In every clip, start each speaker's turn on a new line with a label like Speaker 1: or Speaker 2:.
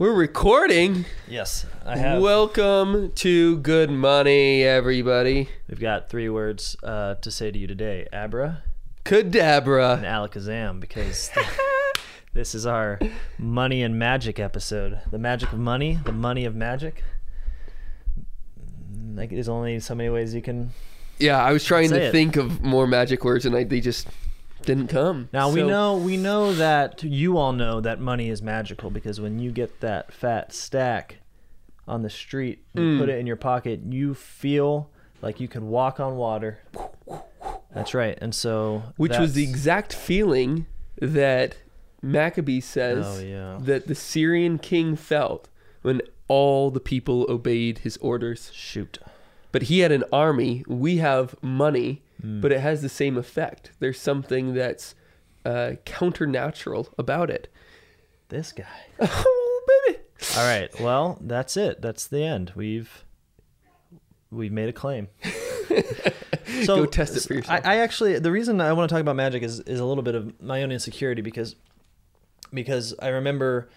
Speaker 1: We're recording.
Speaker 2: Yes, I have.
Speaker 1: Welcome to Good Money, everybody.
Speaker 2: We've got three words uh, to say to you today: Abra and Alakazam, because this is our money and magic episode. The magic of money, the money of magic. Like, there's only so many ways you can.
Speaker 1: Yeah, I was trying to
Speaker 2: it.
Speaker 1: think of more magic words, and I, they just didn't come.
Speaker 2: Now we know we know that you all know that money is magical because when you get that fat stack on the street, you
Speaker 1: Mm.
Speaker 2: put it in your pocket, you feel like you can walk on water. That's right, and so
Speaker 1: which was the exact feeling that Maccabee says
Speaker 2: Oh, yeah.
Speaker 1: that the Syrian king felt when all the people obeyed his orders.
Speaker 2: shoot.
Speaker 1: But he had an army. We have money,
Speaker 2: Mm.
Speaker 1: but it has the same effect. There's something that's uh, counternatural about it.
Speaker 2: This guy.
Speaker 1: Oh, baby.
Speaker 2: All right. Well, that's it. That's the end. We've we've made a claim.
Speaker 1: so Go test it for yourself.
Speaker 2: I, I actually the reason I want to talk about magic is is a little bit of my own insecurity because because I remember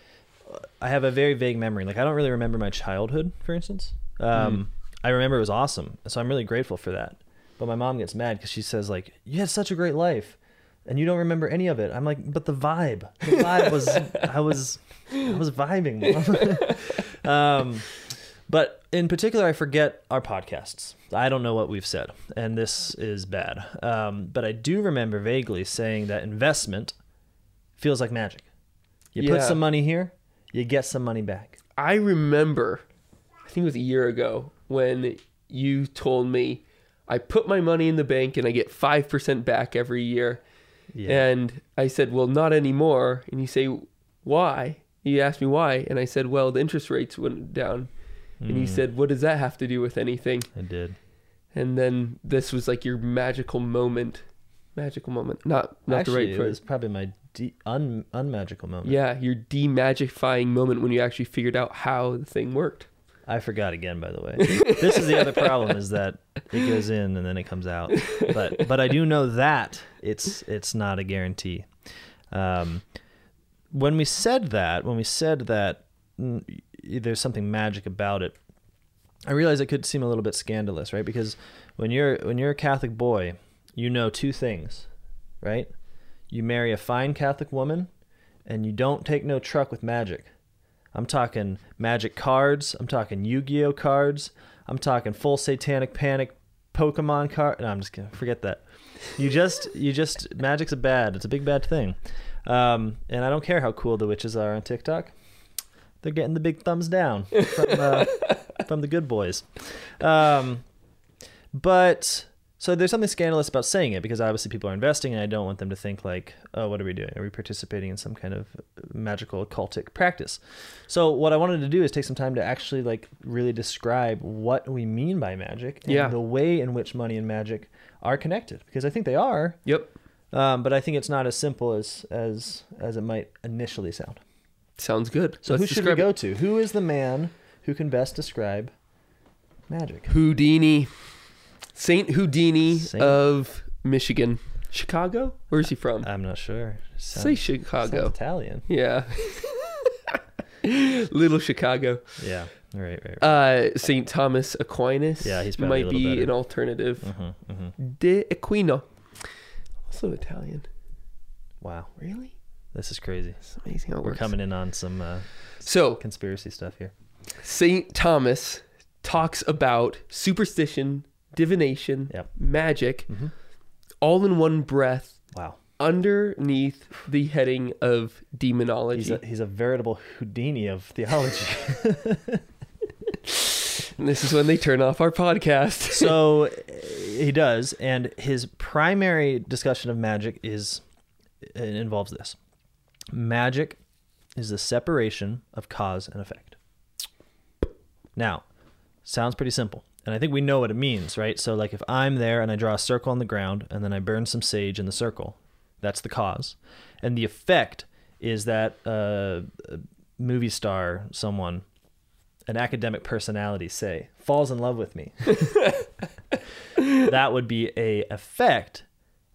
Speaker 2: I have a very vague memory. Like I don't really remember my childhood, for instance. Um, I remember it was awesome, so I'm really grateful for that. But my mom gets mad because she says like, "You had such a great life." And you don't remember any of it. I'm like, but the vibe, the vibe was, I was, I was vibing. Um, but in particular, I forget our podcasts. I don't know what we've said, and this is bad. Um, but I do remember vaguely saying that investment feels like magic. You put some money here, you get some money back.
Speaker 1: I remember, I think it was a year ago, when you told me I put my money in the bank and I get 5% back every year. And I said, well, not anymore. And you say, why? You asked me why. And I said, well, the interest rates went down. And
Speaker 2: Hmm.
Speaker 1: you said, what does that have to do with anything?
Speaker 2: I did.
Speaker 1: And then this was like your magical moment. Magical moment. Not not
Speaker 2: Actually,
Speaker 1: the right
Speaker 2: it
Speaker 1: phrase.
Speaker 2: was probably my de- un unmagical moment.
Speaker 1: Yeah, your demagifying moment when you actually figured out how the thing worked.
Speaker 2: I forgot again, by the way. this is the other problem is that it goes in and then it comes out. But but I do know that it's it's not a guarantee. Um, when we said that, when we said that mm, there's something magic about it, I realize it could seem a little bit scandalous, right? Because when you're when you're a Catholic boy, you know two things, right? You marry a fine Catholic woman, and you don't take no truck with magic. I'm talking magic cards. I'm talking Yu-Gi-Oh cards. I'm talking full Satanic Panic Pokemon card. No, I'm just gonna forget that. You just, you just, magic's a bad. It's a big bad thing. Um, and I don't care how cool the witches are on TikTok. They're getting the big thumbs down from, uh, from the good boys. Um, but so there's something scandalous about saying it because obviously people are investing, and I don't want them to think like, oh, what are we doing? Are we participating in some kind of magical occultic practice? So what I wanted to do is take some time to actually like really describe what we mean by magic and
Speaker 1: Yeah.
Speaker 2: the way in which money and magic are connected because I think they are,
Speaker 1: Yep.
Speaker 2: um, but I think it's not as simple as as as it might initially sound.
Speaker 1: Sounds good.
Speaker 2: So
Speaker 1: Let's
Speaker 2: who should we go
Speaker 1: it.
Speaker 2: to? Who is the man who can best describe magic?
Speaker 1: Houdini. Saint Houdini
Speaker 2: Saint-
Speaker 1: of Michigan. Chicago? Where is he from?
Speaker 2: I'm not sure.
Speaker 1: Say Chicago.
Speaker 2: Italian.
Speaker 1: Yeah. Little Chicago.
Speaker 2: Yeah. Right. Right. right.
Speaker 1: Uh, Saint Thomas Aquinas.
Speaker 2: Yeah, he's
Speaker 1: might be
Speaker 2: better.
Speaker 1: an alternative.
Speaker 2: hmm hmm
Speaker 1: De Aquino. Also Italian.
Speaker 2: Wow.
Speaker 1: Really?
Speaker 2: This is crazy.
Speaker 1: It's amazing
Speaker 2: We're
Speaker 1: works.
Speaker 2: coming in on some uh,
Speaker 1: So
Speaker 2: conspiracy stuff here.
Speaker 1: Saint Thomas talks about superstition, divination,
Speaker 2: Yep.
Speaker 1: magic,
Speaker 2: Mhm.
Speaker 1: all in one breath
Speaker 2: Wow.
Speaker 1: underneath the heading of demonology.
Speaker 2: He's a, he's a veritable Houdini of theology.
Speaker 1: and this is when they turn off our podcast.
Speaker 2: so uh, he does, and his primary discussion of magic is it involves this: magic is the separation of cause and effect. Now, sounds pretty simple, and I think we know what it means, right? So, like, if I'm there and I draw a circle on the ground, and then I burn some sage in the circle, that's the cause, and the effect is that uh, a movie star, someone an academic personality say falls in love with me that would be a effect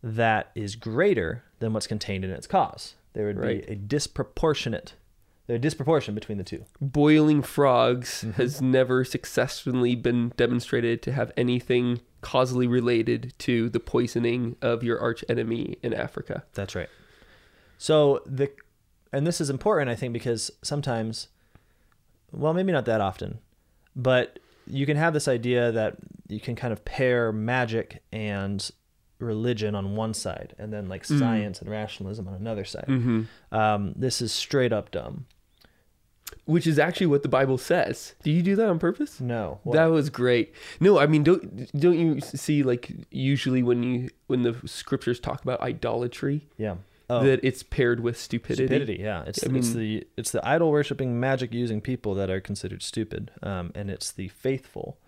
Speaker 2: that is greater than what's contained in its cause there would
Speaker 1: Right.
Speaker 2: be a disproportionate a disproportion between the two.
Speaker 1: Boiling frogs
Speaker 2: Mhm.
Speaker 1: has never successfully been demonstrated to have anything causally related to the poisoning of your arch enemy in Africa.
Speaker 2: That's right. So the and this is important I think because sometimes well maybe not that often but you can have this idea that you can kind of pair magic and religion on one side and then like
Speaker 1: Mhm.
Speaker 2: science and rationalism on another side.
Speaker 1: Mm-hmm.
Speaker 2: Um, this is straight up dumb.
Speaker 1: Which is actually what the Bible says. Do you do that on purpose?
Speaker 2: No.
Speaker 1: That was great. No, I mean, don't don't you see like usually when you when the scriptures talk about idolatry
Speaker 2: yeah. Oh.
Speaker 1: that it's paired with stupidity.
Speaker 2: Stupidity, yeah. It's
Speaker 1: I
Speaker 2: it's
Speaker 1: mean-
Speaker 2: the it's the idol worshipping magic using people that are considered stupid, um, and it's the faithful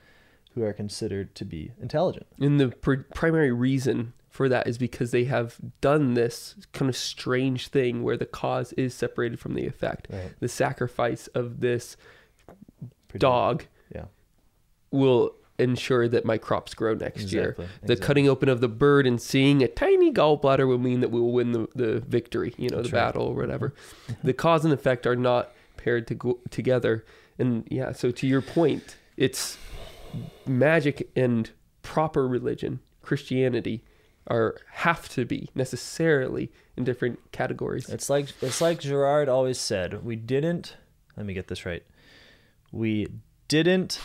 Speaker 2: who are considered to be intelligent.
Speaker 1: And the pr- primary reason for that is because they have done this kind of strange thing where the cause is separated from the effect.
Speaker 2: Right.
Speaker 1: The sacrifice of this
Speaker 2: Pretty-
Speaker 1: dog
Speaker 2: Yeah.
Speaker 1: will ensure that my crops grow next year.
Speaker 2: Exactly.
Speaker 1: The
Speaker 2: exactly.
Speaker 1: cutting open of the bird and seeing a tiny gallbladder will mean that we will win the, the victory, you know,
Speaker 2: That's
Speaker 1: the
Speaker 2: right.
Speaker 1: battle or whatever. Mm-hmm. The cause and effect are not paired to go, together. And yeah, so to your point, it's magic and proper religion, Christianity, are have to be necessarily in different categories.
Speaker 2: It's like it's like Girard always said. We didn't. Let me get this right. We didn't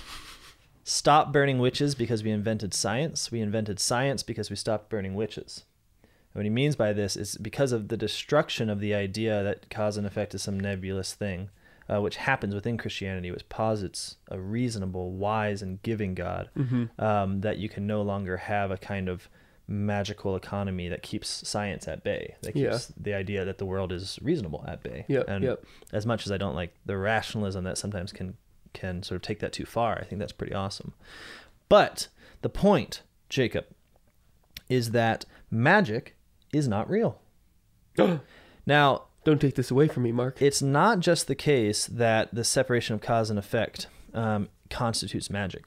Speaker 2: stop burning witches because we invented science. We invented science because we stopped burning witches. And what he means by this is because of the destruction of the idea that cause and effect is some nebulous thing, uh, which happens within Christianity, which posits a reasonable, wise, and giving God,
Speaker 1: hmm
Speaker 2: um, that you can no longer have a kind of magical economy that keeps science at bay. That
Speaker 1: Yeah.
Speaker 2: keeps the idea that the world is reasonable at bay.
Speaker 1: Yep,
Speaker 2: and
Speaker 1: yep.
Speaker 2: as much as I don't like the rationalism that sometimes can can sort of take that too far, I think that's pretty awesome. But the point, Jacob, is that magic is not real. Now,
Speaker 1: Don't take this away from me, Mark.
Speaker 2: it's not just the case that the separation of cause and effect um, constitutes magic.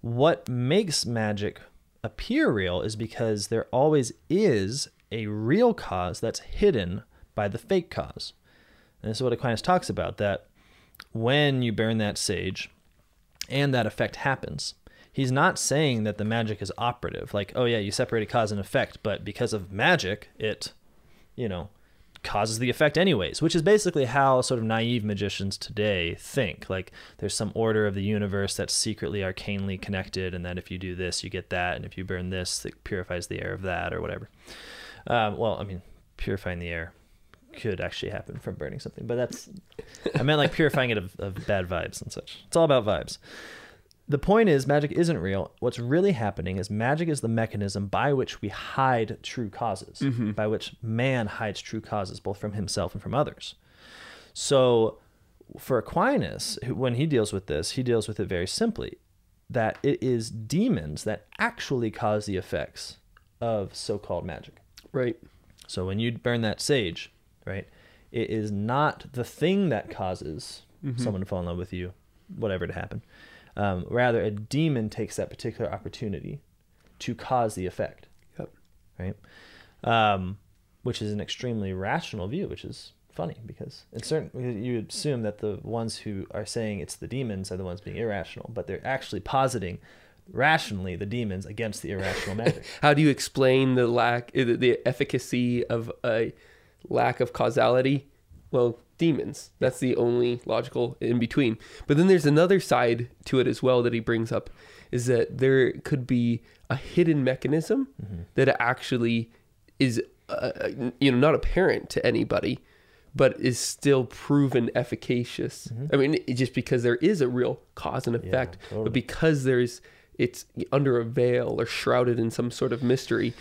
Speaker 2: What makes magic appear real is because there always is a real cause that's hidden by the fake cause. And this is what Aquinas talks about that when you burn that sage and that effect happens, he's not saying that the magic is operative. Like, oh, yeah, you separated cause and effect, but because of magic, it, you know, causes the effect anyways, which is basically how sort of naive magicians today think. Like there's some order of the universe that's secretly arcanely connected, and that if you do this, you get that, and if you burn this, it purifies the air of that, or whatever. Um, well, I mean, purifying the air could actually happen from burning something, but that's I meant like purifying it of, of bad vibes and such. It's all about vibes. The point is, magic isn't real. What's really happening is magic is the mechanism by which we hide true causes, mm-hmm. by which man hides true causes, both from himself and from others. So, for Aquinas, when he deals with this, he deals with it very simply that it is demons that actually cause the effects of so called magic.
Speaker 1: Right.
Speaker 2: So when you burn that sage, right, it is not the thing that causes mm-hmm. someone to fall in love with you, whatever to happen. Um, rather, a demon takes that particular opportunity to cause the effect,
Speaker 1: Yep.
Speaker 2: right? Um, which is an extremely rational view, which is funny because in certain you assume that the ones who are saying it's the demons are the ones being irrational, but they're actually positing rationally the demons against the irrational magic.
Speaker 1: How do you explain the lack, the efficacy of a lack of causality? Well, demons. That's the only logical in between. But then there's another side to it as well that he brings up is that there could be a hidden mechanism that actually is, uh, you know, not apparent to anybody, but is still proven efficacious. I mean, just because there is a real cause and effect,
Speaker 2: totally.
Speaker 1: but because there's it's under a veil or shrouded in some sort of mystery.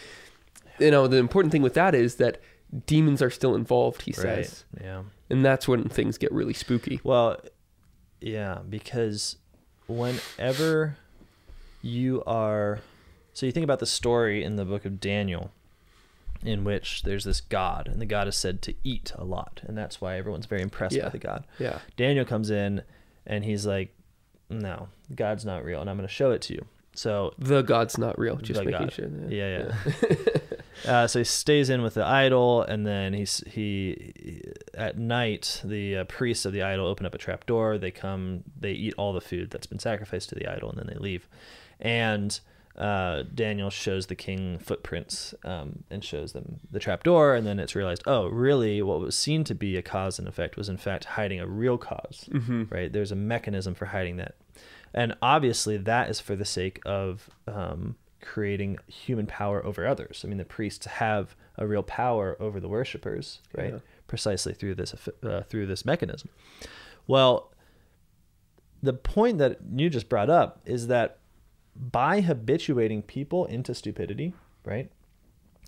Speaker 1: You know, the important thing with that is that demons are still involved, he says. Right.
Speaker 2: Yeah.
Speaker 1: And that's when things get really spooky.
Speaker 2: Well, yeah, because whenever you are so you think about the story in the book of Daniel in which there's this god and the god is said to eat a lot and that's why everyone's very impressed
Speaker 1: Yeah.
Speaker 2: by the god.
Speaker 1: Yeah.
Speaker 2: Daniel comes in and he's like no, God's not real and I'm going to show it to you. So
Speaker 1: The God's not real, just making
Speaker 2: God.
Speaker 1: sure.
Speaker 2: yeah, yeah. Uh, so he stays in with the idol, and then he's he at night the uh, priests of the idol open up a trap door. They come, they eat all the food that's been sacrificed to the idol, and then they leave. And uh, Daniel shows the king footprints um, and shows them the trap door, and then it's realized, oh, really, what was seen to be a cause and effect was in fact hiding a real because
Speaker 1: Mm-hmm.
Speaker 2: right? There's a mechanism for hiding that. And obviously, that is for the sake of um, creating human power over others. I mean, the priests have a real power over the worshippers, right?
Speaker 1: Yeah.
Speaker 2: Precisely through this uh, through this mechanism. Well, the point that you just brought up is that by habituating people into stupidity, right,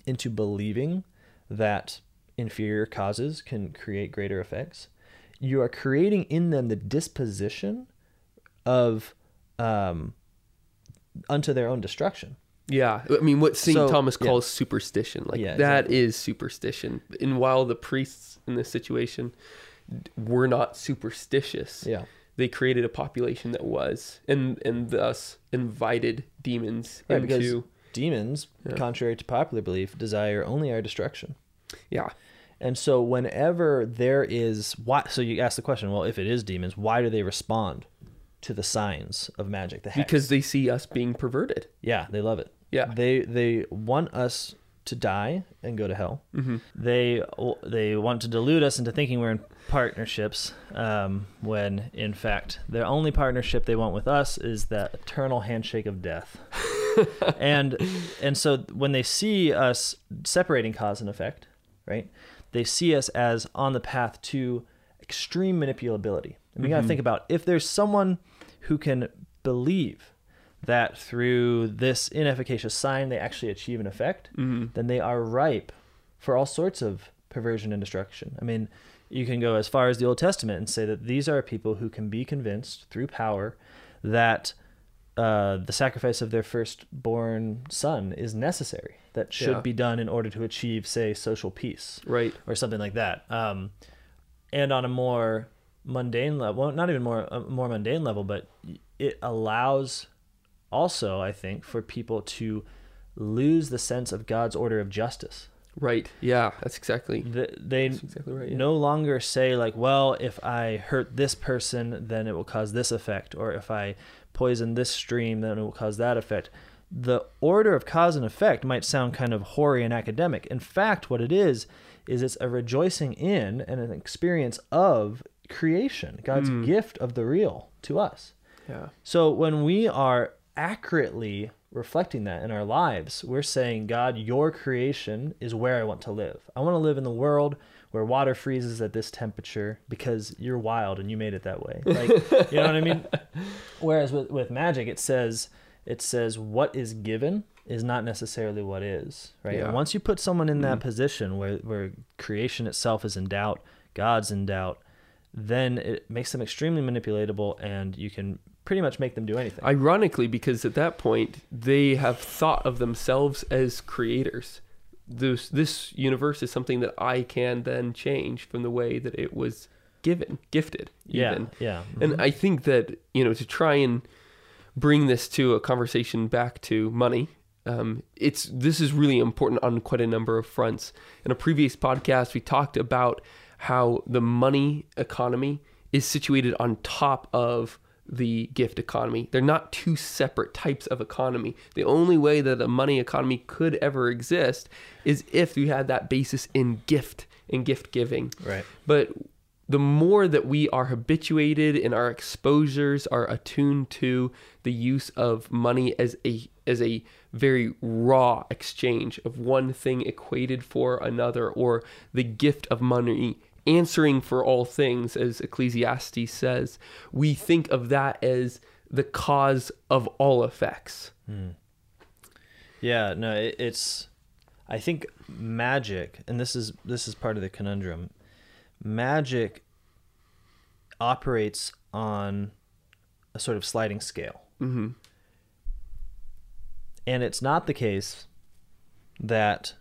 Speaker 2: into believing that inferior causes can create greater effects, you are creating in them the disposition of um, unto their own destruction.
Speaker 1: Yeah, I mean, what Saint
Speaker 2: So,
Speaker 1: Thomas
Speaker 2: yeah.
Speaker 1: calls superstition, like
Speaker 2: Yeah,
Speaker 1: that
Speaker 2: exactly.
Speaker 1: is superstition. And while the priests in this situation were not superstitious,
Speaker 2: Yeah.
Speaker 1: they created a population that was, and and thus invited demons
Speaker 2: Right, because
Speaker 1: into.
Speaker 2: demons,
Speaker 1: Yeah.
Speaker 2: contrary to popular belief, desire only our destruction.
Speaker 1: Yeah,
Speaker 2: And so whenever there is why so you ask the question, well, if it is demons, why do they respond to the signs of magic? The hex?
Speaker 1: because they see us being perverted.
Speaker 2: yeah, they love it.
Speaker 1: Yeah.
Speaker 2: They they want us to die and go to hell.
Speaker 1: Mm-hmm.
Speaker 2: They they want to delude us into thinking we're in partnerships, um, when in fact their only partnership they want with us is that eternal handshake of death. and and so when they see us separating cause and effect, right? They see us as on the path to extreme manipulability. And we got to think about if there's someone who can believe that through this inefficacious sign they actually achieve an effect,
Speaker 1: Mm-hmm.
Speaker 2: then they are ripe for all sorts of perversion and destruction. I mean, you can go as far as the Old Testament and say that these are people who can be convinced through power that uh, the sacrifice of their firstborn son is necessary, that should
Speaker 1: Yeah.
Speaker 2: be done in order to achieve, say, social peace
Speaker 1: Right.
Speaker 2: or something like that. Um, and on a more mundane level, well, not even more a more mundane level, but it allows also, I think, for people to lose the sense of God's order of justice.
Speaker 1: Right. Yeah, that's exactly.
Speaker 2: Th- They
Speaker 1: That's exactly right. Yeah.
Speaker 2: no longer say like, well, if I hurt this person, then it will cause this effect, or if I poison this stream, then it will cause that effect. The order of cause and effect might sound kind of hoary and academic. In fact, what it is is it's a rejoicing in and an experience of creation, God's
Speaker 1: Mm.
Speaker 2: gift of the real to us.
Speaker 1: Yeah.
Speaker 2: So when we are accurately reflecting that in our lives, we're saying, God, your creation is where I want to live. I want to live in the world where water freezes at this temperature because you're wild and you made it that way. Like, you know what I mean? Whereas with, with magic, it says, it says what is given is not necessarily what is, right?
Speaker 1: Yeah.
Speaker 2: And once you put someone in that mm-hmm. position where, where creation itself is in doubt, God's in doubt, then it makes them extremely manipulatable and you can pretty much make them do anything.
Speaker 1: Ironically, because at that point they have thought of themselves as creators. This this universe is something that I can then change from the way that it was given, gifted.
Speaker 2: yeah,
Speaker 1: Even.
Speaker 2: yeah.
Speaker 1: And I think that you know to try and bring this to a conversation back to money. Um, it's this is really important on quite a number of fronts. In a previous podcast, we talked about how the money economy is situated on top of the gift economy. They're not two separate types of economy. The only way that a money economy could ever exist is if you had that basis in gift and gift giving.
Speaker 2: right.
Speaker 1: But the more that we are habituated and our exposures are attuned to the use of money as a as a very raw exchange of one thing equated for another or the gift of money answering for all things as ecclesiastes says we think of that as the cause of all effects
Speaker 2: Yeah, no, it, it's. I think magic, and this is this is part of the conundrum. Magic operates on a sort of sliding scale,
Speaker 1: hmm
Speaker 2: and it's not the case that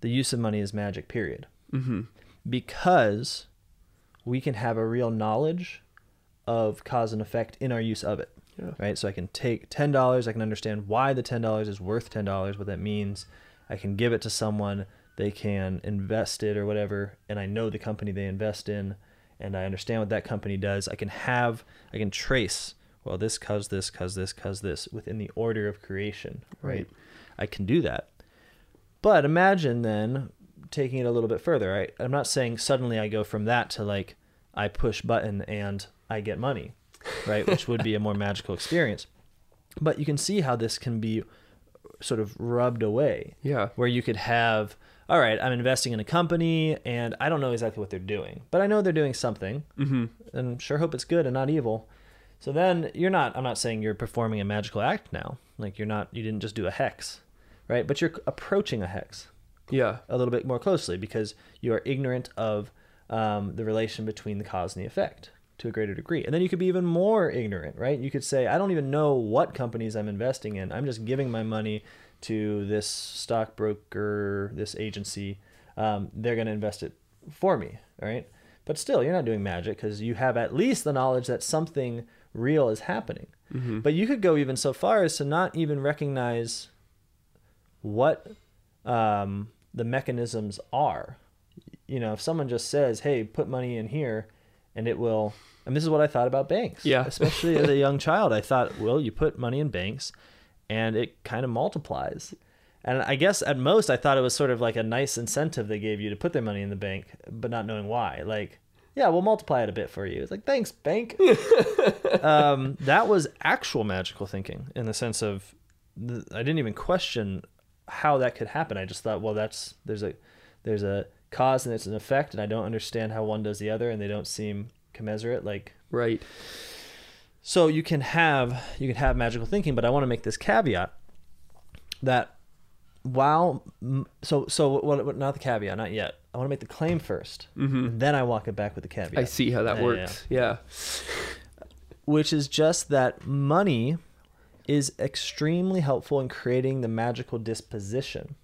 Speaker 2: the use of money is magic. Period.
Speaker 1: hmm
Speaker 2: because we can have a real knowledge of cause and effect in our use of it.
Speaker 1: Yeah.
Speaker 2: Right? So I can take $10, I can understand why the $10 is worth $10, what that means. I can give it to someone, they can invest it or whatever, and I know the company they invest in, and I understand what that company does. I can have, I can trace, well, this cause this, cause this, cause this within the order of creation, right?
Speaker 1: Right.
Speaker 2: I can do that. But imagine then taking it a little bit further, right? I'm not saying suddenly I go from that to like I push button and I get money, right? Which would be a more magical experience. But you can see how this can be sort of rubbed away
Speaker 1: Yeah.
Speaker 2: where you could have all right i'm investing in a company and i don't know exactly what they're doing but i know they're doing something
Speaker 1: Mm-hmm.
Speaker 2: and sure hope it's good and not evil so then you're not i'm not saying you're performing a magical act now like you're not you didn't just do a hex right but you're approaching a hex
Speaker 1: Yeah.
Speaker 2: a little bit more closely because you are ignorant of um, the relation between the cause and the effect to a greater degree. And then you could be even more ignorant, right? You could say, I don't even know what companies I'm investing in. I'm just giving my money to this stockbroker, this agency. Um, they're going to invest it for me, all right? But still, you're not doing magic because you have at least the knowledge that something real is happening.
Speaker 1: Mm-hmm.
Speaker 2: But you could go even so far as to not even recognize what um, the mechanisms are. You know, if someone just says, "Hey, put money in here," and it will. And this is what I thought about banks.
Speaker 1: Yeah.
Speaker 2: Especially as a young child, I thought, well, you put money in banks, and it kind of multiplies. And I guess at most, I thought it was sort of like a nice incentive they gave you to put their money in the bank, but not knowing why. Like, yeah, we'll multiply it a bit for you. It's like, thanks, bank. um, that was actual magical thinking in the sense of I didn't even question how that could happen. I just thought, well, that's there's a there's a cause and it's an effect, and I don't understand how one does the other, and they don't seem commensurate. Like,
Speaker 1: Right.
Speaker 2: so you can have you can have magical thinking, but I want to make this caveat that while so so what, what not the caveat, not yet. I want to make the claim 1st
Speaker 1: Mm-hmm.
Speaker 2: then I walk it back with the caveat
Speaker 1: I see how that
Speaker 2: Yeah, yeah,
Speaker 1: works. Yeah.
Speaker 2: which is just that money is extremely helpful in creating the magical disposition,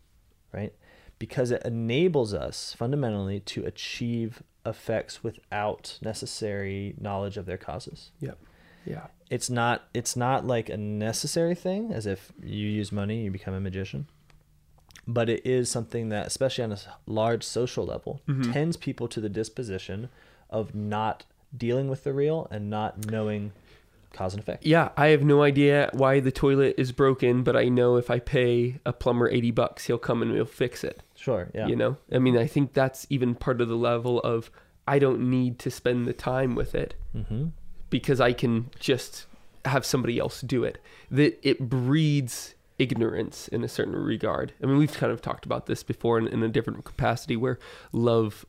Speaker 2: right? Because it enables us fundamentally to achieve effects without necessary knowledge of their causes.
Speaker 1: Yep. Yeah.
Speaker 2: It's not it's not like a necessary thing as if you use money you become a magician. But it is something that especially on a large social level
Speaker 1: Mhm.
Speaker 2: tends people to the disposition of not dealing with the real and not knowing cause and effect.
Speaker 1: Yeah, I have no idea why the toilet is broken, but I know if I pay a plumber 80 bucks, he'll come and he'll fix it.
Speaker 2: Sure. Yeah.
Speaker 1: You know? I mean, I think that's even part of the level of I don't need to spend the time with it
Speaker 2: Mm-hmm.
Speaker 1: because I can just have somebody else do it. That it breeds ignorance in a certain regard. I mean, we've kind of talked about this before in, in a different capacity where love,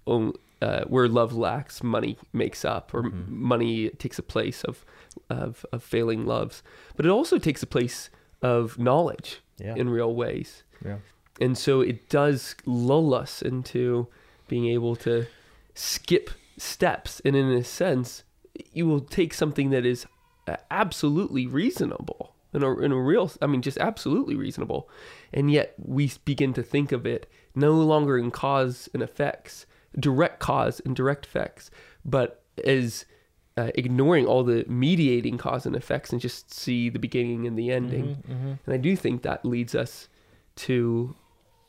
Speaker 1: uh, where love lacks, money makes up, or
Speaker 2: Mhm.
Speaker 1: money takes a place of, of of failing loves. But it also takes a place of knowledge
Speaker 2: Yeah.
Speaker 1: in real ways,
Speaker 2: yeah.
Speaker 1: and so it does lull us into being able to skip steps, and in a sense, you will take something that is uh, absolutely reasonable in a, in a real i mean just absolutely reasonable and yet we begin to think of it no longer in cause and effects direct cause and direct effects but as uh, ignoring all the mediating cause and effects and just see the beginning and the ending
Speaker 2: Mm-hmm.
Speaker 1: and i do think that leads us to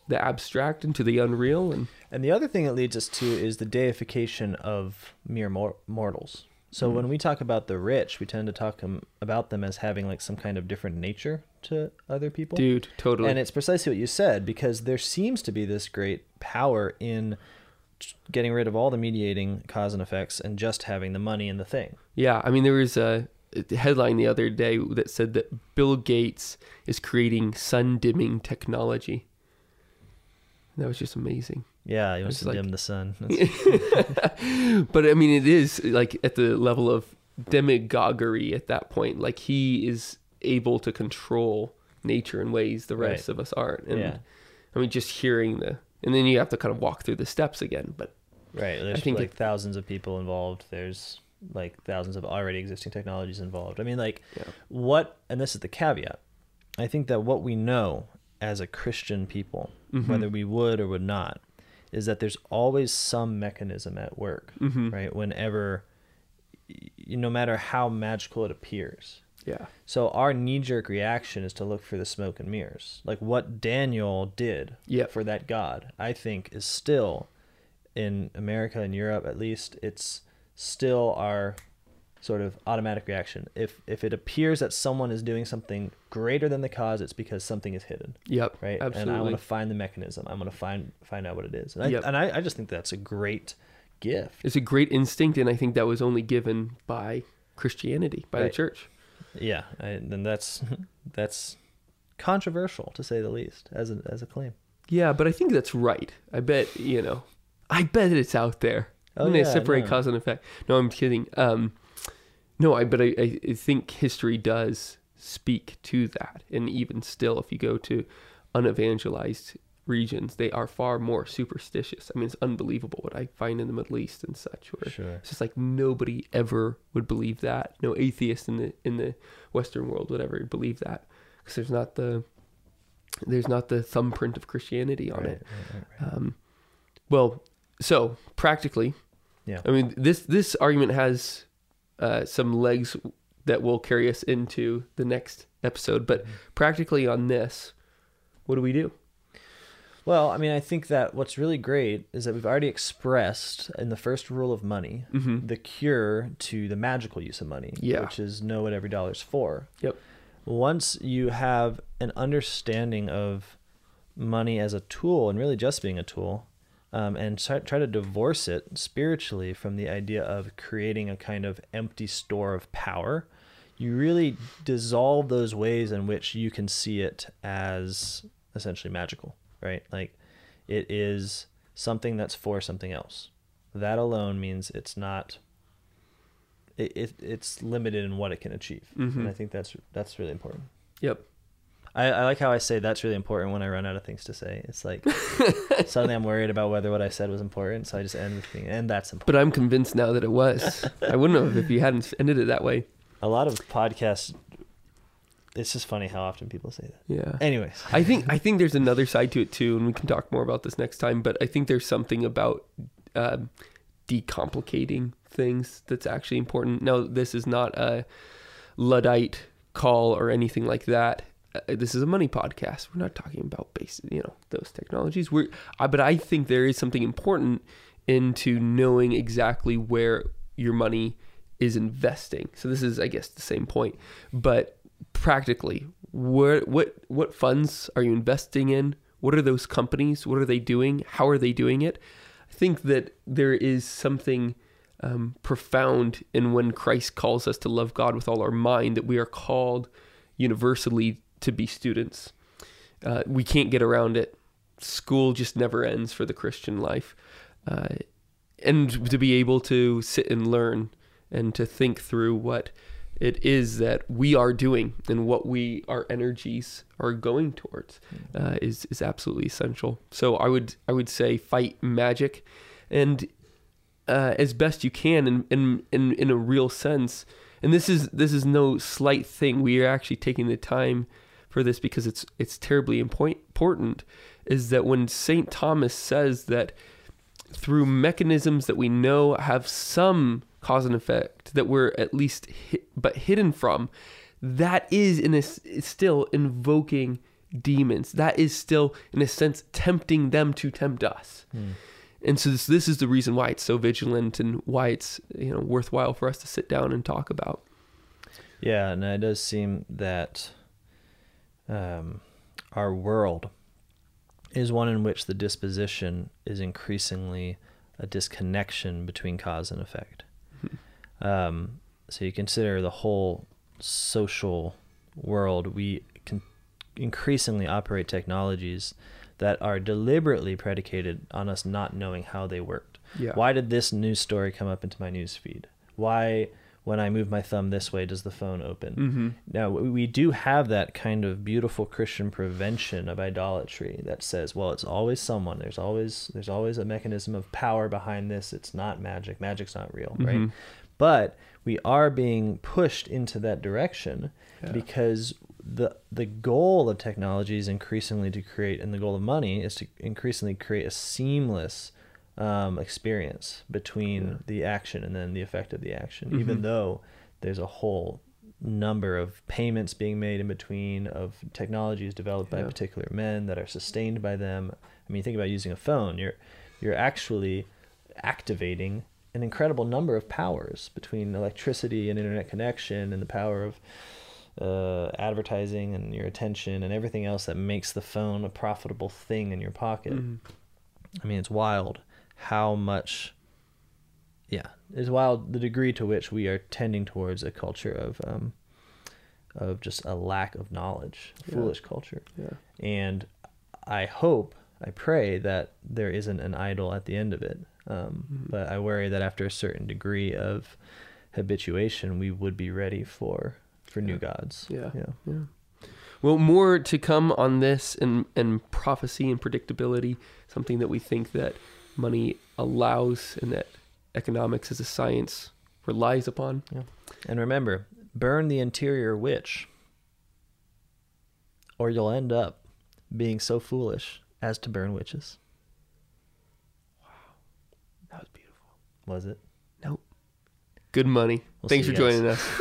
Speaker 1: the abstract and to the unreal and
Speaker 2: And the other thing it leads us to is the deification of mere mor- mortals. So
Speaker 1: Mhm.
Speaker 2: when we talk about the rich, we tend to talk about them as having like some kind of different nature to other people.
Speaker 1: dude totally
Speaker 2: And it's precisely what you said because there seems to be this great power in getting rid of all the mediating cause and effects and just having the money and the thing.
Speaker 1: Yeah, I mean, there was a headline the other day that said that Bill Gates is creating sun dimming technology. That was just amazing.
Speaker 2: Yeah, he wants to
Speaker 1: like-
Speaker 2: dim the sun.
Speaker 1: But I mean, it is like at the level of demagoguery at that point. Like he is able to control nature in ways the rest of us aren't. And
Speaker 2: yeah,
Speaker 1: I mean, just hearing the, and then you have to kind of walk through the steps again. But
Speaker 2: right. There's
Speaker 1: think
Speaker 2: like
Speaker 1: it-
Speaker 2: thousands of people involved. There's like thousands of already existing technologies involved. I mean, like
Speaker 1: yeah,
Speaker 2: what and this is the caveat i think that what we know as a christian people
Speaker 1: Mhm.
Speaker 2: whether we would or would not is that there's always some mechanism at work
Speaker 1: hmm
Speaker 2: right whenever no matter how magical it appears
Speaker 1: Yeah.
Speaker 2: So our knee jerk reaction is to look for the smoke and mirrors. Like what Daniel did
Speaker 1: Yep.
Speaker 2: for that God, I think is still in America and Europe at least, it's still our sort of automatic reaction. If if it appears that someone is doing something greater than the cause, it's because something is hidden.
Speaker 1: Yep.
Speaker 2: Right. Absolutely. And I want to find the mechanism. I want to find find out what it is. And I
Speaker 1: Yep.
Speaker 2: and I, I just think that's a great gift.
Speaker 1: It's a great instinct, and I think that was only given by Christianity, by
Speaker 2: Right.
Speaker 1: the church.
Speaker 2: Yeah. I, then that's that's controversial to say the least as a as a claim.
Speaker 1: Yeah, but I think that's right. I bet you know. I bet it's out there.
Speaker 2: Oh,
Speaker 1: when they separate
Speaker 2: no.
Speaker 1: cause and effect. No, I'm kidding. Um, no, I but I I think history does speak to that, and even still, if you go to unevangelized regions, they are far more superstitious. I mean, it's unbelievable what I find in the Middle East and such. Where
Speaker 2: Sure.
Speaker 1: it's just like nobody ever would believe that. No atheist in the in the Western world would ever believe that because there's not the there's not the thumbprint of Christianity on
Speaker 2: Right,
Speaker 1: it.
Speaker 2: right, right.
Speaker 1: Um, well, so practically,
Speaker 2: Yeah.
Speaker 1: I mean this this argument has uh, some legs that will carry us into the next episode, but
Speaker 2: Mm-hmm.
Speaker 1: practically on this, what do we do?
Speaker 2: Well, I mean, I think that what's really great is that we've already expressed in the first rule of money
Speaker 1: Mhm.
Speaker 2: the cure to the magical use of money,
Speaker 1: Yeah.
Speaker 2: which is know what every dollar's for.
Speaker 1: Yep.
Speaker 2: Once you have an understanding of money as a tool and really just being a tool, um, and try, try to divorce it spiritually from the idea of creating a kind of empty store of power, you really dissolve those ways in which you can see it as essentially magical, right? Like it is something that's for something else. That alone means it's not. It, it it's limited in what it can achieve,
Speaker 1: Mhm.
Speaker 2: and I think that's that's really important.
Speaker 1: Yep.
Speaker 2: I, I like how I say that's really important when I run out of things to say. It's like suddenly I'm worried about whether what I said was important, so I just end with being, and that's important.
Speaker 1: But I'm convinced now that it was. I wouldn't have if you hadn't ended it that way.
Speaker 2: A lot of podcasts. It's just funny how often people say that.
Speaker 1: Yeah.
Speaker 2: Anyways,
Speaker 1: I think I think there's another side to it too, and we can talk more about this next time. But I think there's something about um, decomplicating things that's actually important. Now, this is not a luddite call or anything like that. Uh, this is a money podcast. We're not talking about base, you know, those technologies. We're, uh, but I think there is something important into knowing exactly where your money is investing. So this is, I guess, the same point, but practically, where, what what funds are you investing in? What are those companies? What are they doing? How are they doing it? I think that there is something um, profound in when Christ calls us to love God with all our mind. That we are called universally to be students. Uh, we can't get around it. School just never ends for the Christian life. Uh, and to be able to sit and learn and to think through what it is that we are doing and what we our energies are going towards uh, is is absolutely essential. So I would I would say fight magic, and uh, as best you can in, in in in a real sense. And this is this is no slight thing. We are actually taking the time for this because it's it's terribly important. Is that when Saint Thomas says that through mechanisms that we know have some cause and effect that we're at least hi- but hidden from that is in a is still invoking demons. That is still in a sense tempting them to tempt us. And so this, this is the reason why it's so vigilant and why it's you know worthwhile for us to sit down and talk about.
Speaker 2: Yeah, and it does seem that um, our world is one in which the disposition is increasingly a disconnection between cause and effect. Um, so you consider the whole social world, we can increasingly operate technologies that are deliberately predicated on us not knowing how they worked.
Speaker 1: Yeah.
Speaker 2: Why did this news story come up into my news feed? Why, when I move my thumb this way, does the phone open?
Speaker 1: mm-hmm.
Speaker 2: Now we do have that kind of beautiful Christian prevention of idolatry that says, well, it's always someone. There's always there's always a mechanism of power behind this. It's not magic. Magic's not real, right?
Speaker 1: Mhm.
Speaker 2: But we are being pushed into that direction
Speaker 1: Yeah.
Speaker 2: because the the goal of technology is increasingly to create, and the goal of money is to increasingly create a seamless um, experience between
Speaker 1: Yeah.
Speaker 2: the action and then the effect of the action,
Speaker 1: Mhm.
Speaker 2: even though there's a whole number of payments being made in between of technologies developed by particular men that are sustained by them. I mean, think about using a phone. You're you're actually activating an incredible number of powers between electricity and internet connection and the power of uh, advertising and your attention and everything else that makes the phone a profitable thing in your pocket.
Speaker 1: Mhm.
Speaker 2: I mean, it's wild how much. Yeah, it's wild the degree to which we are tending towards a culture of um, of just a lack of knowledge,
Speaker 1: Yeah.
Speaker 2: foolish culture.
Speaker 1: Yeah.
Speaker 2: And I hope, I pray that there isn't an idol at the end of it. Um,
Speaker 1: Mhm.
Speaker 2: But I worry that after a certain degree of habituation, we would be ready for for new
Speaker 1: Yeah.
Speaker 2: gods.
Speaker 1: Yeah.
Speaker 2: Yeah.
Speaker 1: Yeah. Well, more to come on this and and prophecy and predictability, something that we think that money allows and that economics as a science relies upon.
Speaker 2: And remember, burn the interior witch, or you'll end up being so foolish as to burn witches. Wow.
Speaker 1: That was beautiful.
Speaker 2: Was it? Nope.
Speaker 1: Good money.
Speaker 2: We'll
Speaker 1: Thanks for joining us.